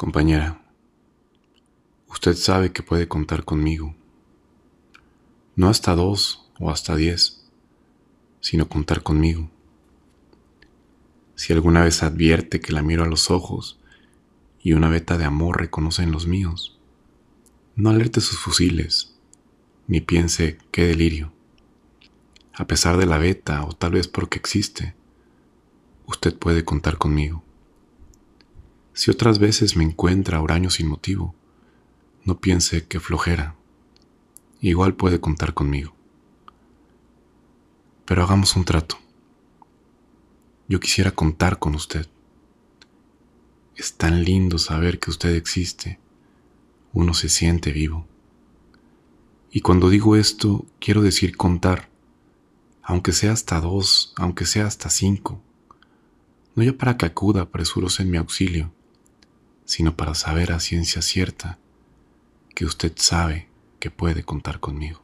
Compañera, usted sabe que puede contar conmigo. No hasta dos o hasta diez, sino contar conmigo. Si alguna vez advierte que la miro a los ojos y una veta de amor reconoce en los míos, no alerte sus fusiles, ni piense qué delirio. A pesar de la veta, o tal vez porque existe, usted puede contar conmigo. Si otras veces me encuentra huraño sin motivo, no piense que flojera. Igual puede contar conmigo. Pero hagamos un trato. Yo quisiera contar con usted. Es tan lindo saber que usted existe. Uno se siente vivo. Y cuando digo esto, quiero decir contar, aunque sea hasta dos, aunque sea hasta cinco. No ya para que acuda presuroso en mi auxilio, sino para saber a ciencia cierta que usted sabe que puede contar conmigo.